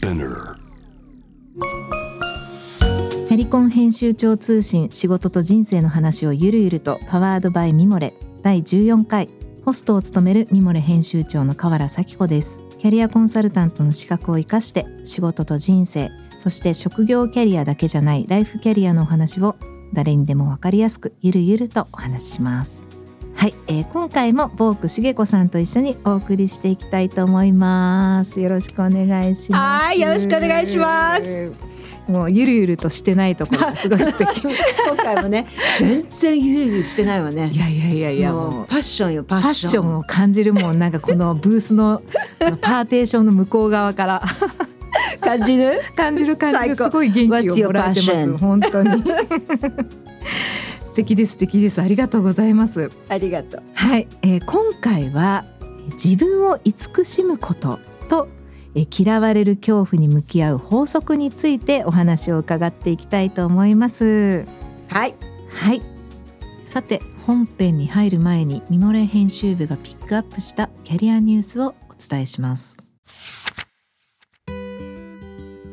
キャリコン編集長通信仕事と人生の話をゆるゆるとパワードバイミモレ。第14回ホストを務めるミモレ編集長の河原咲子です。キャリアコンサルタントの資格を生かして仕事と人生そして職業キャリアだけじゃないライフキャリアのお話を誰にでもわかりやすくゆるゆるとお話しします。はい、えー、今回もボークしげこさんと一緒にお送りしていきたいと思います。よろしくお願いします。はいよろしくお願いします。もうゆるゆるとしてないところが すごい素敵。今回もね全然ゆるゆるしてないわね。いやいやいやいやももううパッションよパパッッションを感じるもんなんかこのブースのパーテーションの向こう側から。感じる？感じる感じる。すごい元気をもらえてます？本当に。素敵です素敵です。ありがとうございます。ありがとう。はい、えー今回は自分を慈しむこととえー嫌われる恐怖に向き合う法則についてお話を伺っていきたいと思います。はい。はい。さて本編に入る前にミモレ編集部がピックアップしたキャリアニュースをお伝えします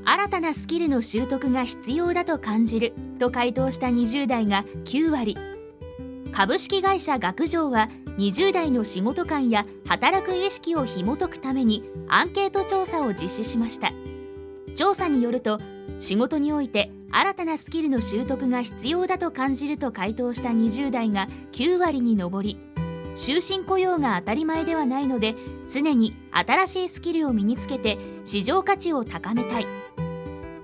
新たなスキルの習得が必要だと感じると回答した20代が9割。株式会社学上は20代の仕事観や働く意識を紐解くためにアンケート調査を実施しました。調査によると仕事において新たなスキルの習得が必要だと感じると回答した20代が9割に上り終身雇用が当たり前ではないので常に新しいスキルを身につけて市場価値を高めたい。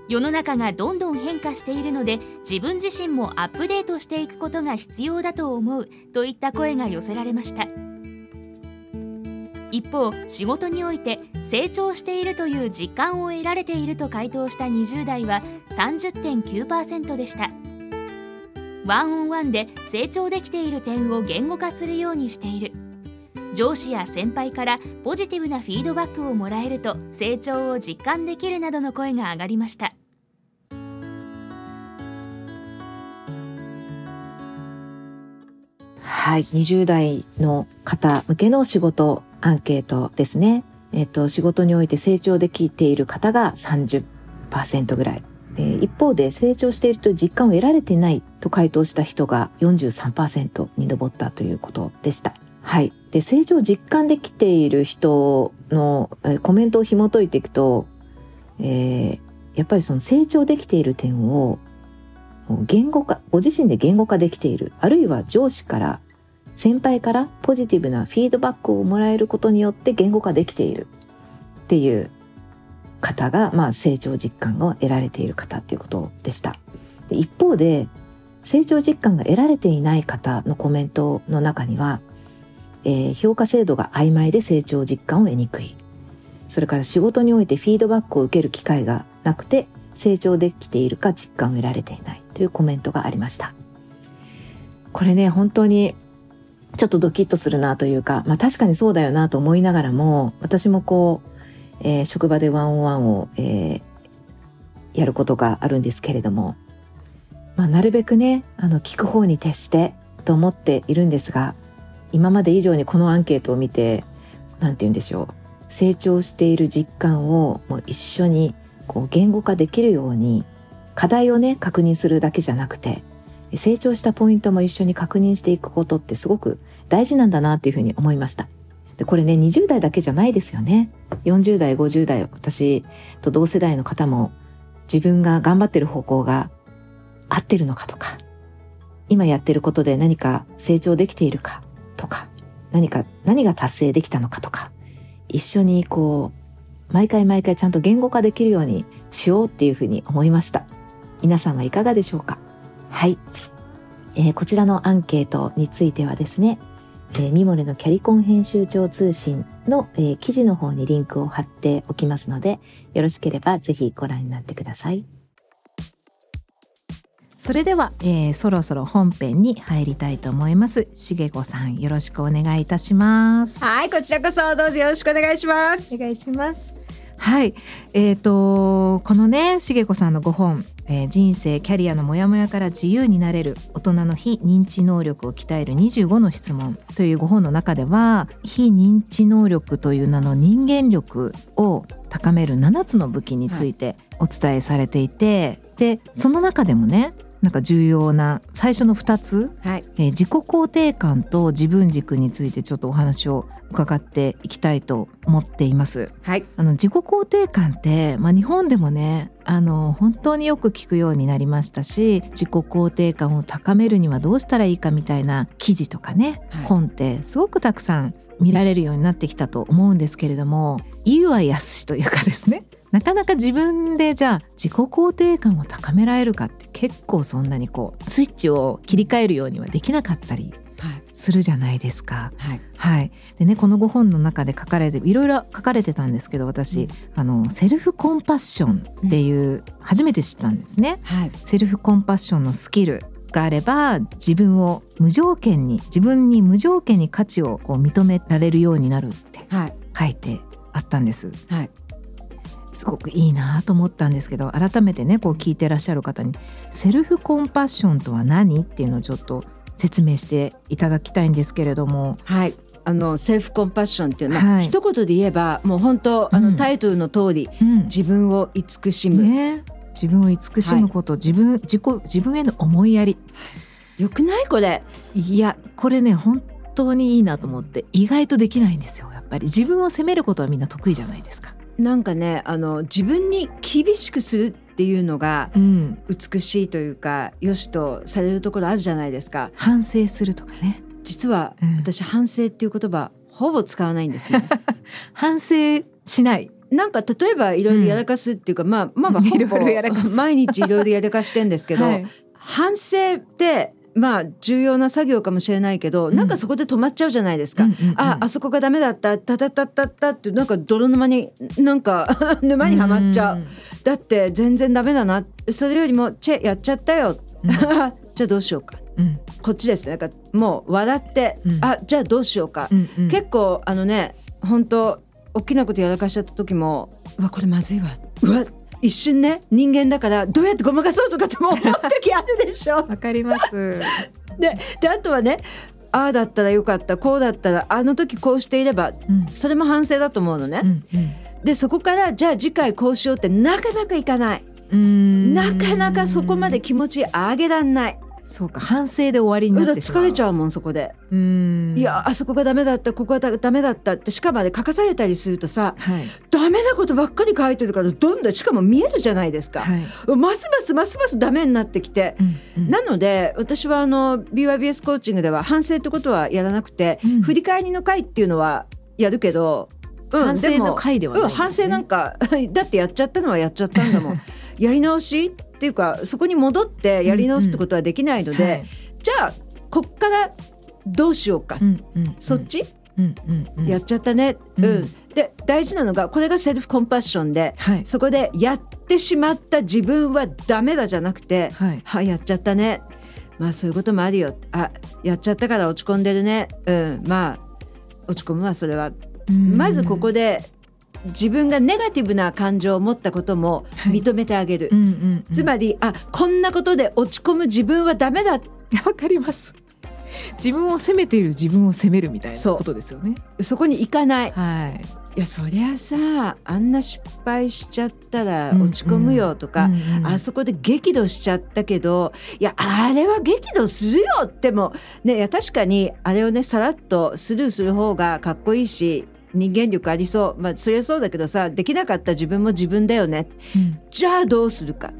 世の中がどんどん変化しているので自分自身もアップデートしていくことが必要だと思うといった声が寄せられました。一方仕事において成長しているという実感を得られていると回答した20代は30.9%でした。ワンオンワンで成長できている点を言語化するようにしている。上司や先輩からポジティブなフィードバックをもらえると成長を実感できるなどの声が上がりました。はい20代の方向けの仕事アンケートですねえっ、と仕事において成長できている方が30%ぐらいえ一方で成長していると実感を得られてないと回答した人が43%に上ったということでした。はい。で、成長を実感できている人のえコメントを紐解いていくと、えーやっぱりその成長できている点を言語化、ご自身で言語化できている、あるいは上司から、先輩からポジティブなフィードバックをもらえることによって言語化できているっていう方が、まあ、成長実感を得られている方っていうことでした。で一方で成長実感が得られていない方のコメントの中には、えー評価制度が曖昧で成長実感を得にくいそれから仕事においてフィードバックを受ける機会がなくて成長できているか実感を得られていないというコメントがありました。これね本当にちょっとドキッとするなというか、まあ、確かにそうだよなと思いながらも私もこうえー職場でワンオンワンを、えーやることがあるんですけれども、まあ、なるべくねあの聞く方に徹してと思っているんですが今まで以上にこのアンケートを見て何て言うんでしょう成長している実感をもう一緒にこう言語化できるように課題をね確認するだけじゃなくて成長したポイントも一緒に確認していくことってすごく大事なんだなっていうふうに思いました。でこれね20代だけじゃないですよね。40代50代私と同世代の方も自分が頑張ってる方向が合ってるのかとか今やってることで何か成長できているかとか何か何が達成できたのかとか一緒にこう毎回毎回ちゃんと言語化できるようにしようっていうふうに思いました。皆さんはいかがでしょうか？はい、えーこちらのアンケートについてはですねえーミモレのキャリコン編集長通信の、えー記事の方にリンクを貼っておきますので、よろしければぜひご覧になってください。それでは、えーそろそろ本編に入りたいと思います。しげこさん、よろしくお願いいたします。はいこちらこそどうぞよろしくお願いしますお願いします。はい、えっ、とこのねしげこさんの5本、えー人生キャリアのモヤモヤから自由になれる大人の非認知能力を鍛える25の質問という5本の中では非認知能力という名の人間力を高める7つの武器についてお伝えされていて、でその中でもねなんか重要な最初の2つ、はい。えー自己肯定感と自分軸についてちょっとお話を伺っていきたいと思っています。はい。あの自己肯定感って、まあ、日本でもねあの本当によく聞くようになりましたし自己肯定感を高めるにはどうしたらいいかみたいな記事とかね、はい。本ってすごくたくさん見られるようになってきたと思うんですけれども言うはやすしというかですね。なかなか自分でじゃあ自己肯定感を高められるかって結構そんなにこうスイッチを切り替えるようにはできなかったりはいするじゃないですか。はい。はい、でねこのご本の中で書かれていろいろ書かれてたんですけど私、うん。あのセルフコンパッションっていう、初めて知ったんですね。はい。セルフコンパッションのスキルがあれば自分を無条件に自分に無条件に価値をこう認められるようになるってはい。書いてあったんです。はい。すごくいいなと思ったんですけど改めてねこう聞いてらっしゃる方にセルフコンパッションとは何っていうのをちょっと説明していただきたいんですけれども。はい。あのセルフコンパッションっていうのは、はい。一言で言えばもう本当あの、うんタイトルの通りうん。自分を慈しむ、ね、自分を慈しむこと、自分自己自分への思いやり。よくないこれ。いやこれね本当にいいなと思って意外とできないんですよやっぱり。自分を責めることはみんな得意じゃないですか。なんかねあの自分に厳しくするっていうのがうん、美しいというかよしとされるところあるじゃないですか。反省するとかね。実はうん。私反省っていう言葉ほぼ使わないんですね。反省しない。なんか例えばいろいろやらかすっていうか、まあまあ まあほぼす。毎日いろいろやらかしてんですけど、はい。反省ってまあ重要な作業かもしれないけど、うん。なんかそこで止まっちゃうじゃないですか。うんうんうん。ああそこがダメだった。たたたたたってなんか泥沼に なんか 沼にはまっちゃう、だって全然ダメだな。それよりもチェやっちゃったよ、うん。じゃあどうしようか。うん。こっちですね。なんかもう笑って、うん。あじゃあどうしようか、うんうん。結構あのね本当大きなことやらかしちゃった時もうわこれまずいわ。うわ一瞬ね人間だからどうやってごまかそうとかっても思う時あるでしょ。わかります。でであとはねああだったらよかったこうだったらあの時こうしていればうんそれも反省だと思うのね。うんでそこからじゃあ次回こうしようってなかなかいかない。うんうんなかなかそこまで気持ち上げらんない。そうか反省で終わりになってしまう。疲れちゃうもんそこで。うんいやあそこがダメだったここがダメだったってしかもあれ書かされたりするとさはいダメなことばっかり書いてるからどんどんしかも見えるじゃないですか。はい。ますますますますダメになってきて。うんうんなので私はあの BYBS コーチングでは反省ってことはやらなくて、うん振り返りの会っていうのはやるけど、うん反省の回ではないうん、反省なんか だってやっちゃったのはやっちゃったんだもん やり直しっていうかそこに戻ってやり直すってことはできないので、はい。じゃあこっからどうしようか、うんうんうん。そっち、うんうんうんやっちゃったね、うん。うん。で大事なのがこれがセルフコンパッションではい。そこでやってしまった自分はダメだじゃなくて、はい。はい、やっちゃったね。まあそういうこともあるよ。あ、やっちゃったから落ち込んでるね。うん、まあ落ち込むわそれは。まずここで自分がネガティブな感情を持ったこともはい認めてあげる。うんうんうんつまり、あ、こんなことで落ち込む自分はダメだ。わかります。自分を責めている自分を責めるみたいなことですよね。そこに行かない。はい。いや、そりゃさ、あんな失敗しちゃったらうん落ち込むよとか、うんうんあそこで激怒しちゃったけどいやあれは激怒するよってもねいや確かにあれをねさらっとスルーする方がかっこいいし人間力ありそう。まあそりゃそうだけどさできなかった自分も自分だよね。うん。じゃあどうするか。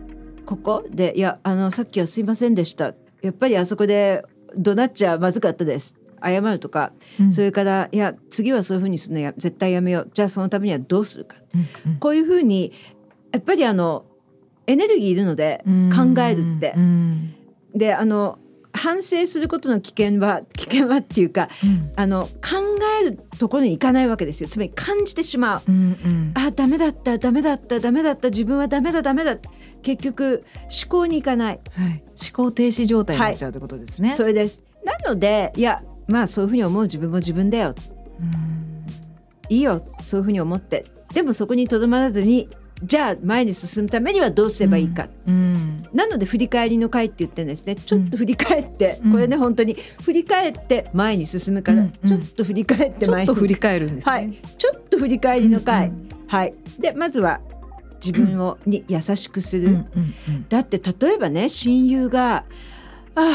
ここ。でいやあのさっきはすいませんでした。やっぱりあそこで怒鳴っちゃまずかったです。謝るとか、うん。それからいや次はそういうふうにするの。や絶対やめよう。じゃあそのためにはどうするか。うん。こういうふうにやっぱりあのエネルギーいるのでうん。考えるって。う。ん。であの反省することの危険は 危険はっていうかうん。あの考えるところに行かないわけですよ。つまり感じてしまう。うんうん。あダメだったダメだったダメだった。自分はダメだダメだ結局思考に行かない。はい。思考停止状態になっちゃうということですね。それです。なのでいやまあそういうふうに思う。自分も自分だよ。うん。いいよ。そういうふうに思って。でもそこにとどまらずにじゃあ前に進むためにはどうすればいいか、うん。なので振り返りの会って言ってるんですね。ちょっと振り返って、うん。これね本当に振り返って前に進むから、ちょっと振り返って前に。ちょっと振り返るんですね。はい。ちょっと振り返りの会、うんはい。でまずは自分を、に優しくする、だって例えばね親友が「あ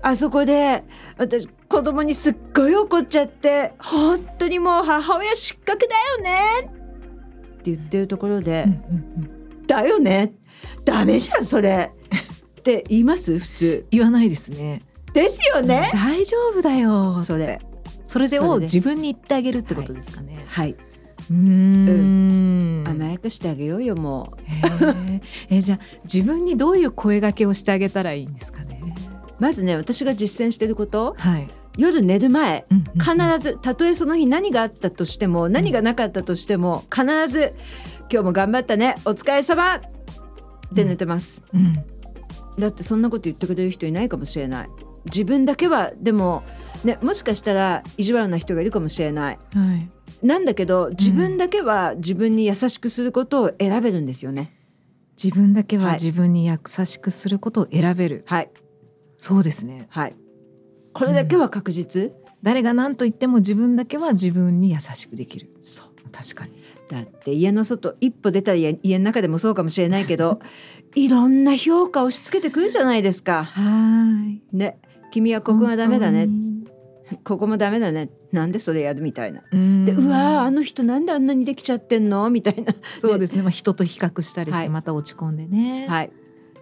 ああそこで私子供にすっごい怒っちゃって本当にもう母親失格だよね」って言ってるところでうんうんうん「だよねダメじゃんそれ」って言います？普通言わないですね。ですよね。大丈夫だよ。それそれでを自分に言ってあげるってことですかね。はい、うーん。甘やかしてあげようよもうえじゃあ自分にどういう声掛けをしてあげたらいいんですかね。まずね私が実践してることはい。夜寝る前うんうん必ずたとえその日何があったとしても何がなかったとしても必ず「今日も頑張ったねお疲れ様って寝てます、うん。だってそんなこと言ってくれる人いないかもしれない。自分だけはでもねもしかしたら意地悪な人がいるかもしれない。はい。なんだけど自分だけは自分に優しくすることを選べるんですよね。自分だけははい。自分に優しくすることを選べる。はい。そうですね。はいこれだけは確実、誰が何と言っても自分だけは自分に優しくできる。そう確かに。だって家の外一歩出たら家家の中でもそうかもしれないけど いろんな評価を押し付けてくるじゃないですか。はーい。ね君はここがダメだね本ここもダメだねなんでそれやるみたいな。でうわーあーの人なんであんなにできちゃってんの？みたいな。そうですね。まあ人と比較したりしはいてまた落ち込んでね。はい、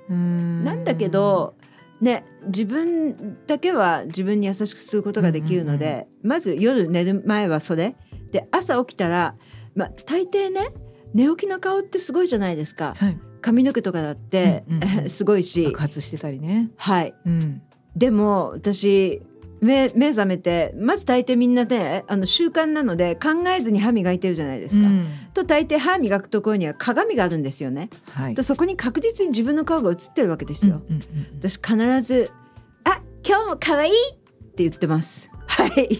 うーんなんだけどね自分だけは自分に優しくすることができるので、まず夜寝る前はそれで朝起きたら、まあ、大抵ね寝起きの顔ってすごいじゃないですかはい。髪の毛とかだって、うんうんうん すごいし爆発してたりね。はいうん。でも私目目覚めてまず大抵みんなねあの習慣なので考えずに歯磨いてるじゃないですか。うんと大抵歯磨くところには鏡があるんですよね。はい。とそこに確実に自分の顔が映ってるわけですよ。うんうんうん私必ず「あ今日も可愛いって言ってます。はい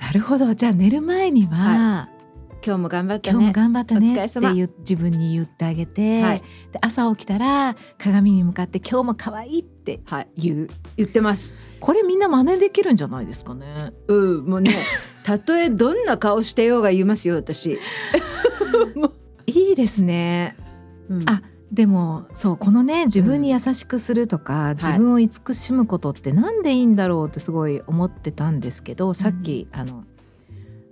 なるほど。じゃあ寝る前には、今日も頑張った今日もね。頑張ったねってお疲れ様言う自分に言ってあげて、はいで朝起きたら鏡に向かって今日も可愛いってはい言う。言ってます。これみんな真似できるんじゃないですかね。うんもうね たとえどんな顔してようが言いますよ私。いいですね。うんあでもそうこのね自分に優しくするとか、自分を慈しむことってなんでいいんだろうってすごい思ってたんですけど、さっきあの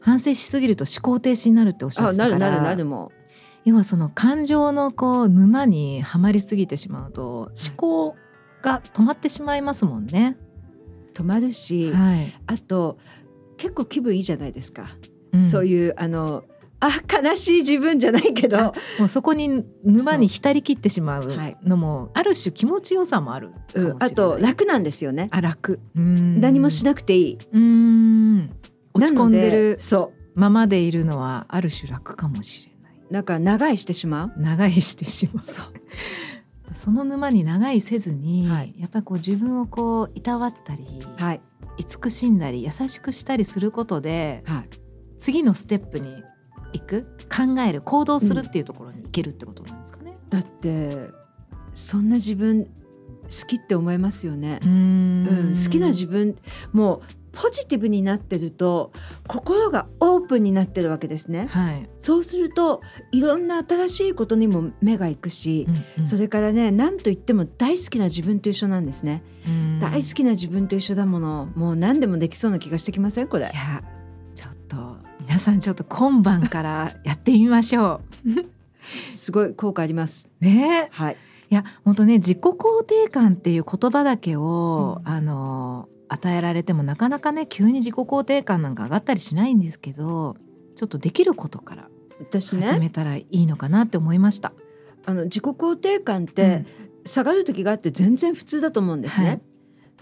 反省しすぎると思考停止になるっておっしゃっあてたからなるなるなるも要はその感情のこう沼にはまりすぎてしまうと思考が止まってしまいますもんね。う止まるし、はい、あと結構気分いいじゃないですか。んそういうあのあ悲しい自分じゃないけどあもうそこに沼に浸りきってしまうはいのもある種気持ちよさもある。うんあと楽なんですよね。あ楽うん何もしなくていい。うん落ち込んでるそままでいるのはある種楽かもしれない。うだから長いしてしまう。長いしてしまう。その沼に長いせずに、はいやっぱりこう自分をこういたわったり、はい慈しんだり優しくしたりすることではい。次のステップに行く考える行動するっていうところに行けるってことなんですかね。だってそんな自分好きって思いますよね。うーんうん、好きな自分もうポジティブになってると心がオープンになってるわけですね。はい、そうするといろんな新しいことにも目が行くし、うんうんそれからね何と言っても大好きな自分と一緒なんですね。うん大好きな自分と一緒だものもう何でもできそうな気がしてきません？これい。やちょっと皆さんちょっと今晩からやってみましょ すごい効果あります。う。ねはい。いや本当ね自己肯定感っていう言葉だけを、うんあの与えられてもなかなかね急に自己肯定感なんか上がったりしないんですけどちょっとできることから私始ねめたらいいのかなって思いました。あの自己肯定感って下がる時があって全然普通だと思うんですね。はい。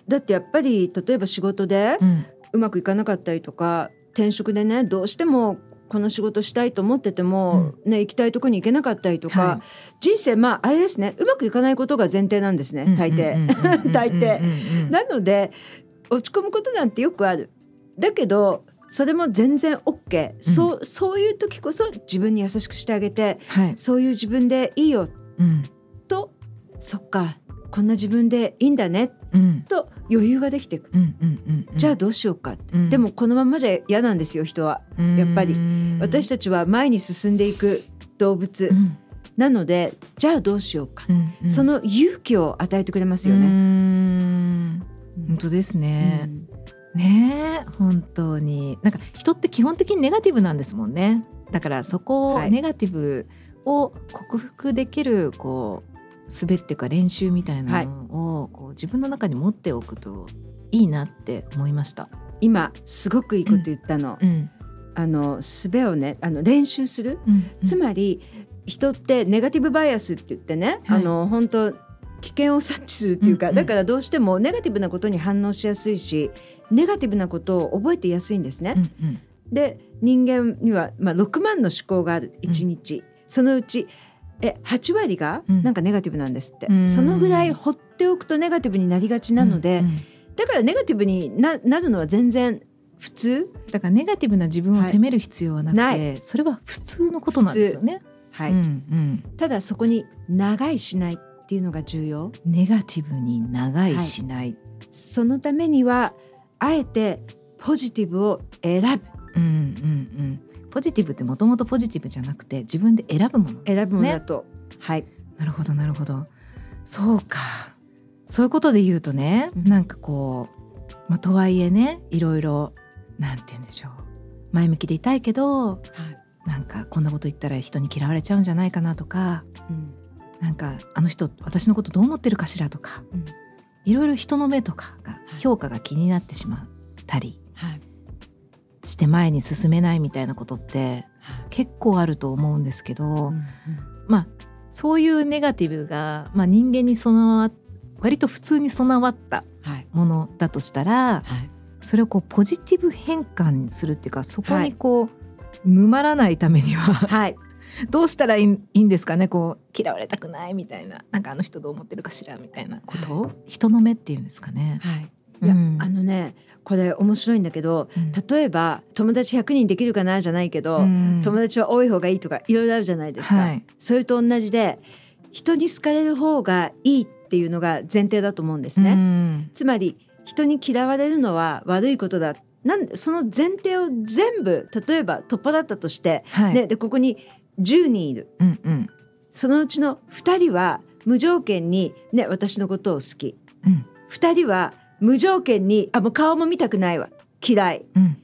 だってやっぱり例えば仕事でうん。うまくいかなかったりとか転職でねどうしてもこの仕事したいと思ってても、ね、行きたいとこに行けなかったりとか、は人生まああれですねうまくいかないことが前提なんですね大抵。大抵抵なので落ち込むことなんてよくある。だけどそれも全然 OK、そうそういう時こそ自分に優しくしてあげてはい、そういう自分でいいよ。うん、とそっかこんな自分でいいんだね。うん。と余裕ができていく、うんうんうんうん。じゃあどうしようか、うん。でもこのままじゃ嫌なんですよ人は、やっぱり。私たたちは前に進んでいく動物、うん。なのでじゃあどうしようか、うんうん。その勇気を与えてくれますようね。ん。本当ですね、うん。ねえ本当に。なんか人って基本的にネガティブなんですもんね。だからそこをはい。ネガティブを克服できるこう術っていうか練習みたいなのをこう自分の中に持っておくといいなって思いました。今すごくいいこと言ったの。うん。あの術をねあの練習する、つまり人ってネガティブバイアスって言ってね、はい。あの本当危険を察知するっていうか、うんうん。だからどうしてもネガティブなことに反応しやすいしネガティブなことを覚えてやすいんですね。うんうん。で人間には、まあ、6万の思考がある。1日、そのうちえ8割がうん。なんかネガティブなんですって、うん。そのぐらい放っておくとネガティブになりがちなので、うんうん。だからネガティブにななるのは全然普通、だからネガティブな自分を責める必要はなくて、はい。それは普通のことなんですよね。はい。うんうん。ただそこに長いしないっていうのが重要。ネガティブに長いしない、そのためにはあえてポジティブを選ぶ。うんうんうん、ポジティブってもともとポジティブじゃなくて自分で選ぶものね。選ぶものだと、はい。なるほどなるほど。そうか。そういうことで言うとね、うん。なんかこう、まあ、とはいえねいろいろなんて言うんでしょう。前向きでいたいけどなんかこんなこと言ったら人に嫌われちゃうんじゃないかなとかうんなんかあの人私のことどう思ってるかしらとかうん。いろいろ人の目とかがはい。評価が気になってしまったりはい。して前に進めないみたいなことって結構あると思うんですけど、うんまあそういうネガティブが、まあ、人間に備わ割と普通に備わったはい。ものだとしたらはい。それをこうポジティブ変換するっていうかそこにこう、沼らないためにははいどうしたらいいいいんですかね？こう嫌われたくないみたいな。なんかあの人どう思ってるかしらみたいなこと？を、人の目っていうんですかね。はい。いや、うんあのねこれ面白いんだけどうん。例えば友達100人できるかなじゃないけど、うん。友達は多い方がいいとかいろいろあるじゃないですか、はい。それと同じで人に好かれる方がいいっていうのが前提だと思うんですね、うん。つまり人に嫌われるのは悪いことだ。なんでその前提を全部例えば取っ払ったとして、はい。ね、でここに10人いる。うんうん。そのうちの2人は無条件に、ね、私のことを好き。うん。2人は無条件にあもう顔も見たくないわ。嫌い。うん。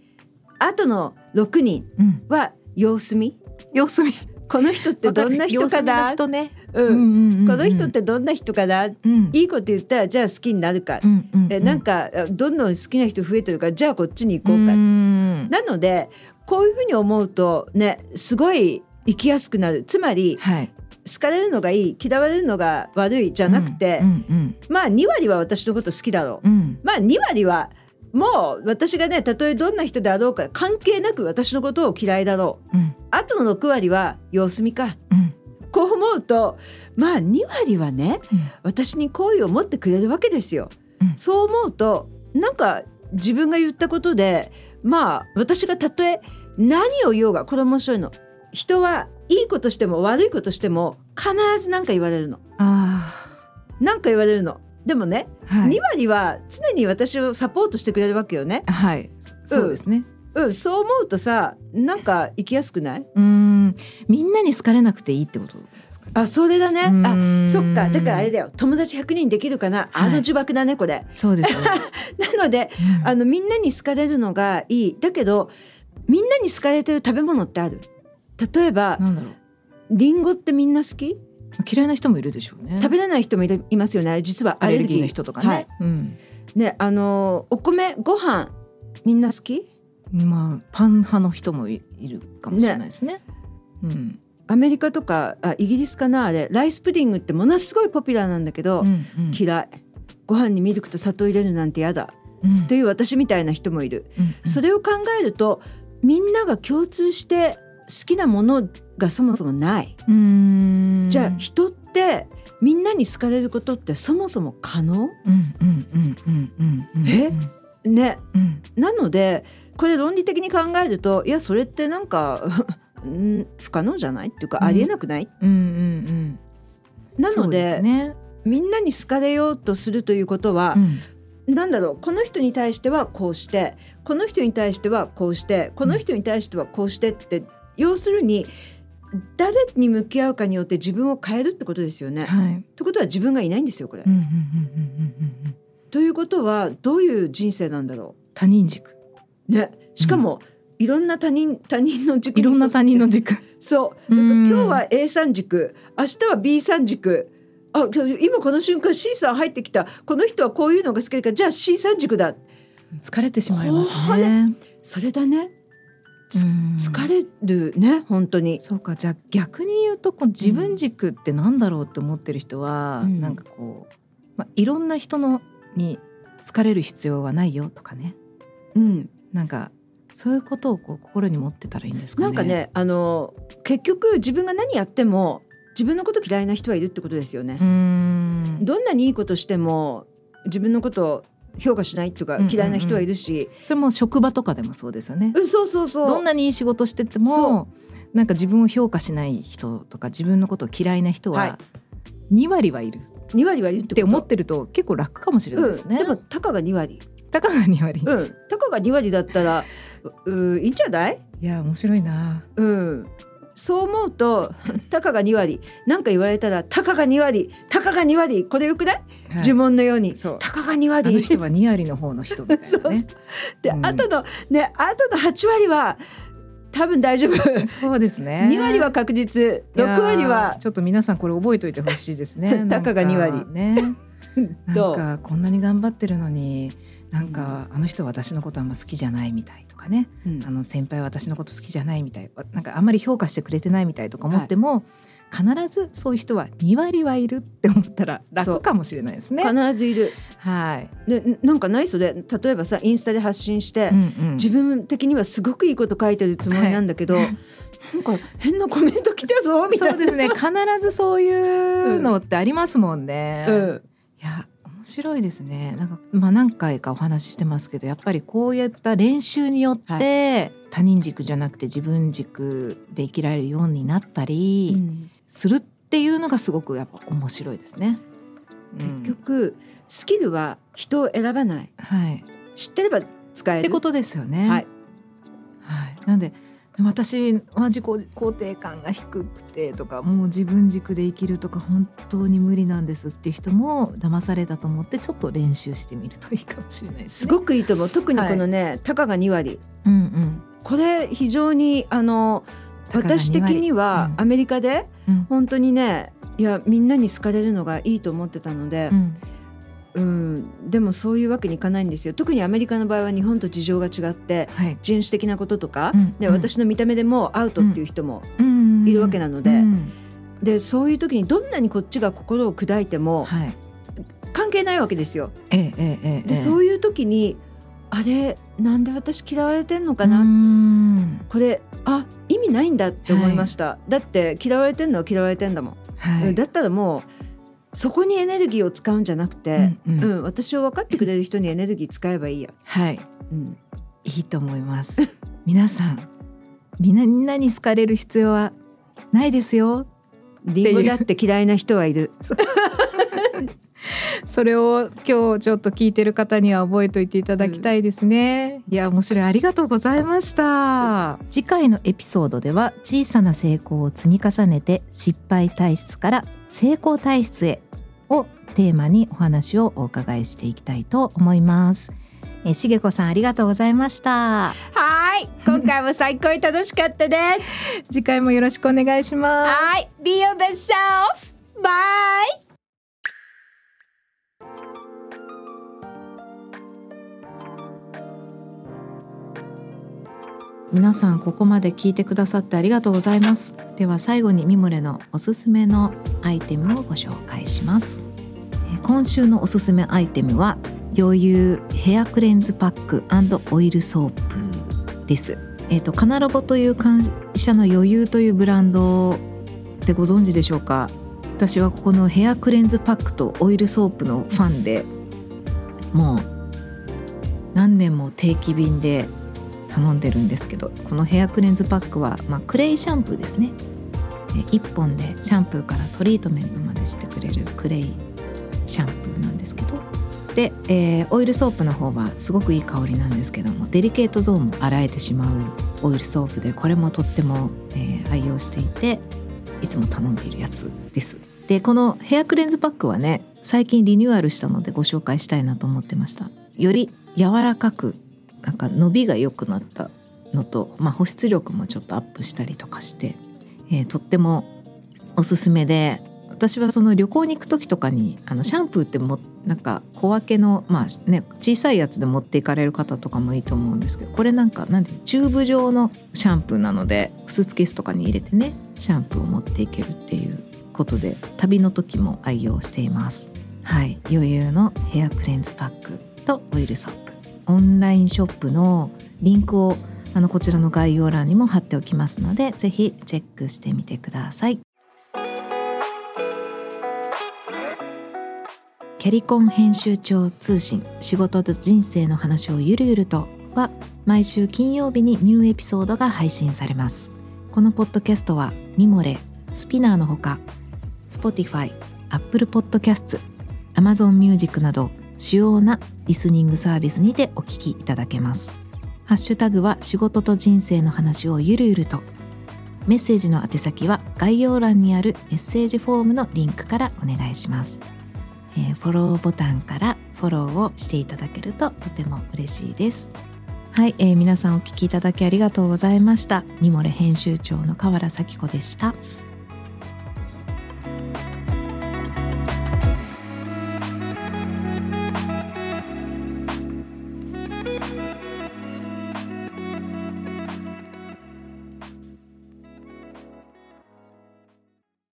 あとの6人うん。は様子見。様子見。この人ってどんな人かな？人ね、うん。うんうんうんうん。この人ってどんな人かな、うん。いいこと言ったらじゃあ好きになるか、うんうんうん。えなんかあどんどん好きな人増えてるからじゃあこっちに行こうか、ん。なのでこういうふうに思うとねすごい生きやすくなる。つまりはい。好かれるのがいい嫌われるのが悪いじゃなくて、うんうんまあ2割は私のこと好きだろう、うん。まあ2割はもう私がねたとえどんな人であろうか関係なく私のことを嫌いだろう。うん。あとの6割は様子見か。うん。こう思うとまあ2割はねうん。私に好意を持ってくれるわけですよ。うん。そう思うとなんか自分が言ったことでまあ私がたとえ何を言おうがこれ面白いの。人はいいことしても悪いことしても必ず何か言われるの。あ何か言われるの。でもね、あはい。2割は常に私をサポートしてくれるわけよね。はい。そうですね。うん、そう思うとさなんか生きやすくない？うん。みんなに好かれなくていいってことですかね。あそれだね。あうん。そっか。だからあれだよ。友達100人できるかな？あはい。の呪縛だねこれ。そうですよね。なのでうん。あのみんなに好かれるのがいい。だけどみんなに好かれてる食べ物ってある？例えばなんだろう。リンゴってみんな好き？嫌いな人もいるでしょうね。食べれない人もいますよね。実はアレルギー。のー人とかね、はい。うん。ねあのお米ご飯みんな好き？まあパン派の人もいいるかもしれないですね。うん。アメリカとかあイギリスかな？あれ。ライスプディングってものすごいポピュラーなんだけど、うんうん。嫌い。ご飯にミルクと砂糖入れるなんてやだ。うん。という私みたいな人もいる、うんそれを考えるとみんなが共通して好きなものがそもそもない、うん。じゃあ人ってみんなに好かれることってそもそも可能？え？ね。うん。なのでこれ論理的に考えるといやそれってなんかうん 不可能じゃない？っていうかうん。ありえなくない、うんうんうんなのですね。みんなに好かれようとするということはう、ん。なんだろうこの人に対してはこうしてこの人に対してはこうしてこの人に対してはこうしてって、要するに誰に向き合うかによって自分を変えるってことですよね。はい。ってことは自分がいないんですよこれ。うんうんうんうんうんうん。ということはどういう人生なんだろ他人軸。うね。しかも、いろんな他人他人の軸にいろんな他人の軸。そう。うん。今日は A さん軸。明日は B さん軸。あ今この瞬間 C さん入ってきた。この人はこういうのが好きだからじゃあ C さん軸だ。疲れてしまいますこね。それだね疲れるね本当に。そうか。じゃあ逆に言うとこう自分軸ってなんだろうって思ってる人は、うん。なんかこう、まあ、いろんな人のに疲れる必要はないよとかね。うん。なんかそういうことをこう心に持ってたらいいんですかね。なんかねあの結局自分が何やっても自分のこと嫌いな人はいるってことですよね。どんなにいいことしても自分のことを評価しないとか嫌いな人はいるし、それも職場とかでもそうですよね。うんそうそうそう。どんなにいい仕事しててそもなんか自分を評価しない人とか自分のことを嫌いな人はい。は2割はいる。2割はいるって思ってると結構楽かもしれないですね。うん、でもたかが2割。たかが2割。うん。たかが2割だったらうういいんじゃない？いや面白いな。うんそう思うと たかが2割なんか言われたらたかが2割たかが2割これよくない、はい。呪文のように。そう。たかが2あ割の人は2割の方の人みたいなね。で、うん。あとのねあとの8割は多分大丈夫。そうですね。2割は確実。いやー6割はちょっと皆さんこれ覚えておいてほしいですね。たかが2割ね。なんかこんなに頑張ってるのになんかあの人は私のことあんま好きじゃないみたいとかね。うん。あの先輩は私のこと好きじゃないみたい。なんかあんまり評価してくれてないみたいとか思っても、必ずそういう人は2割はいるって思ったら楽かもしれないですね。必ずいる。はい、でなんかないそれ例えばさインスタで発信して、うんうん。自分的にはすごくいいこと書いてるつもりなんだけど、は いなんか変なコメント来たぞみたいな。そうですね。必ずそういうのってありますもんね。うん。いや面白いですね。なんか、まあ、何回かお話ししてますけどやっぱりこういった練習によって、他人軸じゃなくて自分軸で生きられるようになったりうん。するっていうのがすごくやっぱ面白いですね。うん。結局スキルは人を選ばない。はい、知ってれば使える。ってことですよね。はい。はい、なんで私は自己肯定感が低くてとかもう自分軸で生きるとか本当に無理なんですっていう人も騙されたと思ってちょっと練習してみるといいかもしれないですすね。ごくいいと思う。特にこのね、たかが2割うんうん。これ非常にあのたかが2割私的にはうん。アメリカでうん。本当にねいやみんなに好かれるのがいいと思ってたのでう、んうん、でもそういうわけにいかないんですよ。特にアメリカの場合は日本と事情が違ってはい。人種的なこととか、うん。でうん。私の見た目でもアウトっていう人も、うん。いるわけなので。うん。でそういう時にどんなにこっちが心を砕いてもはい。関係ないわけですよ。えええでそういう時にあれなんで私嫌われてんのかな、うん。これあ意味ないんだって思いました、だって嫌われてんのは嫌われてんだもん、はい。だったらもうそこにエネルギーを使うんじゃなくて、うんうんうん私を分かってくれる人にエネルギー使えばいいや、はいうん、いいと思います。皆さん、みんなに好かれる必要はないですよ。リンゴだって嫌いな人はいる それを今日ちょっと聞いてる方には覚えておいていただきたいですね。いや面白いありがとうございました。次回のエピソードでは小さな成功を積み重ねて失敗体質から成功体質へをテーマにお話をお伺いしていきたいと思います。えしげこさんありがとうございました。はい今回も最高に楽しかったです 次回もよろしくお願いします。はい Be your best self! Bye! 皆さんここまで聞いてくださってありがとうございますでは最後にミモレのおすすめのアイテムをご紹介しますえー今週のおすすめアイテムは余裕ヘアクレンズパックオイルソープです。えっ、とカナロボという会社の余裕というブランドでご存知でしょうか？私はここのヘアクレンズパックとオイルソープのファンでもう何年も定期便で頼んでるんですけどこのヘアクレンズパックは、まあ、クレイシャンプーですね。1本でシャンプーからトリートメントまでしてくれるクレイシャンプーなんですけどで、えーオイルソープの方はすごくいい香りなんですけどもデリケートゾーンも洗えてしまうオイルソープでこれもとっても、えー愛用していていつも頼んでいるやつです。でこのヘアクレンズパックはね最近リニューアルしたのでご紹介したいなと思ってました。より柔らかくなんか伸びが良くなったのと、まあ、保湿力もちょっとアップしたりとかして、えーとってもおすすめで私はその旅行に行く時とかにあのシャンプーってもなんか小分けのまあね小さいやつで持っていかれる方とかもいいと思うんですけどこれなんかなんてチューブ状のシャンプーなのでスーツケースとかに入れてねシャンプーを持っていけるっていうことで旅の時も愛用しています。はい、余裕のヘアクレンズパックとオイルソープ。オンラインショップのリンクをあのこちらの概要欄にも貼っておきますのでぜひチェックしてみてください。キャリコン編集長通信仕事と人生の話をゆるゆるとは毎週金曜日にニューエピソードが配信されます。このポッドキャストはミモレスピナーのほか Spotify、Apple Podcasts、Amazon Music など主要なリスニングサービスにてお聞きいただけます。ハッシュタグは仕事と人生の話をゆるゆると。メッセージの宛先は概要欄にあるメッセージフォームのリンクからお願いします、えーフォローボタンからフォローをしていただけるととても嬉しいです。はい、えー皆さんお聞きいただきありがとうございました。ミモレ編集長の河原咲子でした。